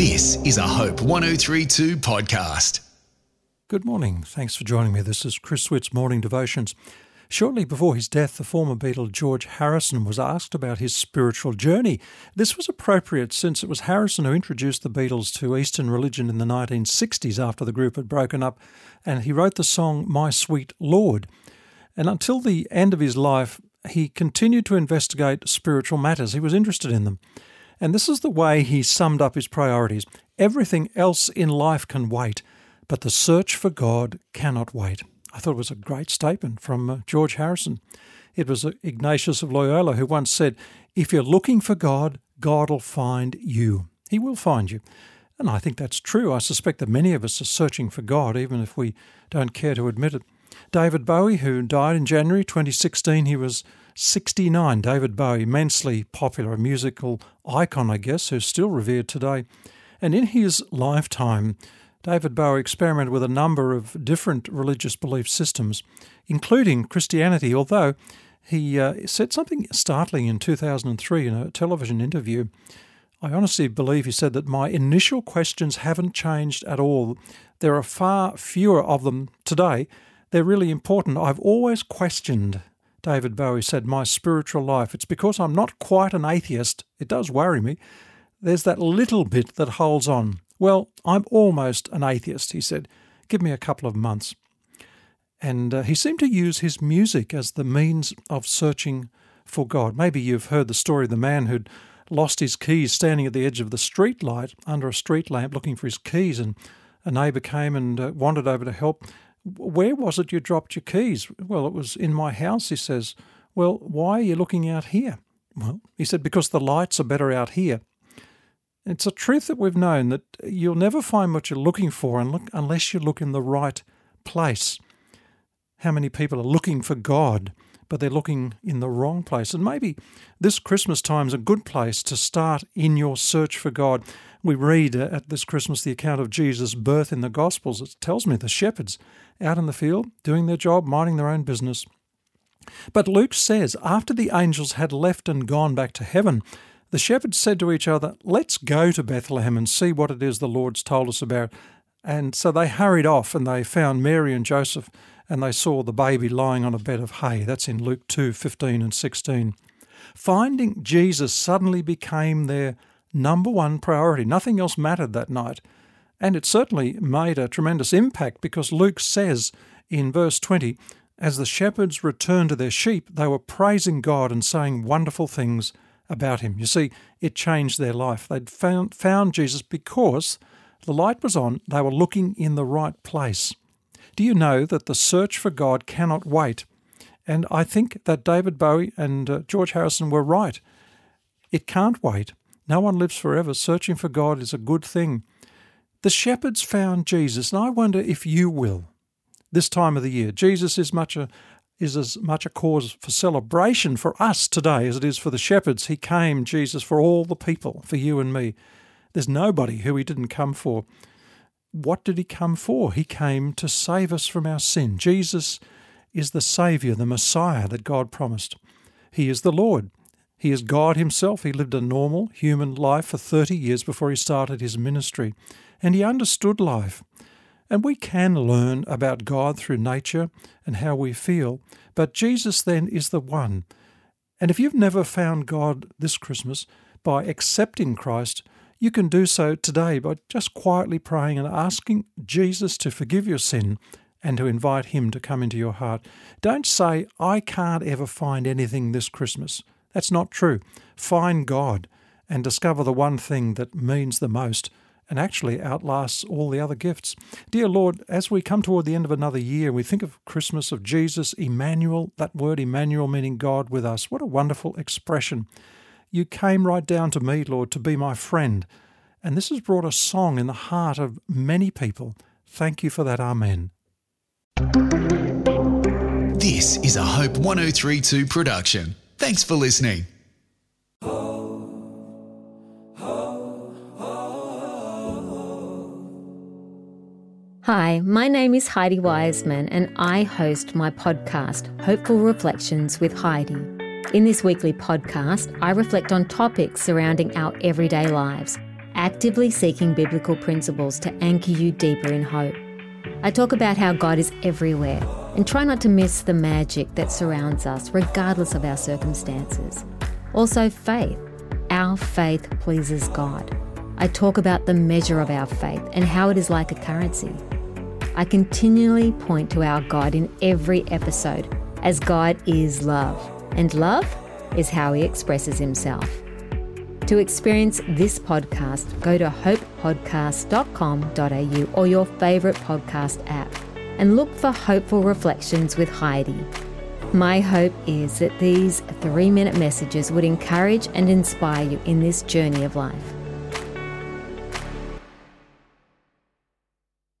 This is a Hope 1032 podcast. Good morning. Thanks for joining me. This is Chris Witts' Morning Devotions. Shortly before his death, the former Beatle George Harrison was asked about his spiritual journey. This was appropriate since it was Harrison who introduced the Beatles to Eastern religion in the 1960s after the group had broken up, and he wrote the song My Sweet Lord. And until the end of his life, he continued to investigate spiritual matters. He was interested in them. And this is the way he summed up his priorities. Everything else in life can wait, but the search for God cannot wait. I thought it was a great statement from uh, George Harrison. It was uh, Ignatius of Loyola who once said, If you're looking for God, God will find you. He will find you. And I think that's true. I suspect that many of us are searching for God, even if we don't care to admit it. David Bowie, who died in January 2016, he was 69. David Bowie, immensely popular, musical icon, I guess, who's still revered today. And in his lifetime, David Bowie experimented with a number of different religious belief systems, including Christianity, although he uh, said something startling in 2003 in a television interview. I honestly believe he said that my initial questions haven't changed at all. There are far fewer of them today. They're really important. I've always questioned, David Bowie said, my spiritual life. It's because I'm not quite an atheist. It does worry me. There's that little bit that holds on. Well, I'm almost an atheist, he said. Give me a couple of months. And uh, he seemed to use his music as the means of searching for God. Maybe you've heard the story of the man who'd lost his keys standing at the edge of the street light under a street lamp looking for his keys, and a neighbour came and uh, wandered over to help. Where was it you dropped your keys? Well, it was in my house, he says. Well, why are you looking out here? Well, he said, because the lights are better out here. It's a truth that we've known that you'll never find what you're looking for unless you look in the right place. How many people are looking for God, but they're looking in the wrong place? And maybe this Christmas time is a good place to start in your search for God. We read uh, at this Christmas the account of Jesus' birth in the Gospels. It tells me the shepherds out in the field doing their job, minding their own business. But Luke says, after the angels had left and gone back to heaven, the shepherds said to each other, Let's go to Bethlehem and see what it is the Lord's told us about. And so they hurried off and they found Mary and Joseph and they saw the baby lying on a bed of hay. That's in Luke 2 15 and 16. Finding Jesus suddenly became their number one priority. Nothing else mattered that night. And it certainly made a tremendous impact because Luke says in verse 20, as the shepherds returned to their sheep, they were praising God and saying wonderful things about him. You see, it changed their life. They'd found, found Jesus because the light was on, they were looking in the right place. Do you know that the search for God cannot wait? And I think that David Bowie and uh, George Harrison were right. It can't wait. No one lives forever. Searching for God is a good thing. The shepherds found Jesus, and I wonder if you will this time of the year. Jesus is much a, is as much a cause for celebration for us today as it is for the shepherds. He came, Jesus, for all the people, for you and me. There's nobody who he didn't come for. What did he come for? He came to save us from our sin. Jesus is the Saviour, the Messiah that God promised. He is the Lord. He is God Himself. He lived a normal human life for 30 years before He started His ministry, and He understood life. And we can learn about God through nature and how we feel, but Jesus then is the one. And if you've never found God this Christmas by accepting Christ, you can do so today by just quietly praying and asking Jesus to forgive your sin and to invite Him to come into your heart. Don't say, I can't ever find anything this Christmas. That's not true. Find God and discover the one thing that means the most and actually outlasts all the other gifts. Dear Lord, as we come toward the end of another year, we think of Christmas, of Jesus, Emmanuel, that word Emmanuel meaning God with us. What a wonderful expression. You came right down to me, Lord, to be my friend. And this has brought a song in the heart of many people. Thank you for that. Amen. This is a Hope 1032 production. Thanks for listening. Hi, my name is Heidi Wiseman, and I host my podcast, Hopeful Reflections with Heidi. In this weekly podcast, I reflect on topics surrounding our everyday lives actively seeking biblical principles to anchor you deeper in hope. I talk about how God is everywhere and try not to miss the magic that surrounds us, regardless of our circumstances. Also, faith. Our faith pleases God. I talk about the measure of our faith and how it is like a currency. I continually point to our God in every episode, as God is love, and love is how He expresses Himself. To experience this podcast, go to hopepodcast.com.au or your favourite podcast app and look for Hopeful Reflections with Heidi. My hope is that these three minute messages would encourage and inspire you in this journey of life.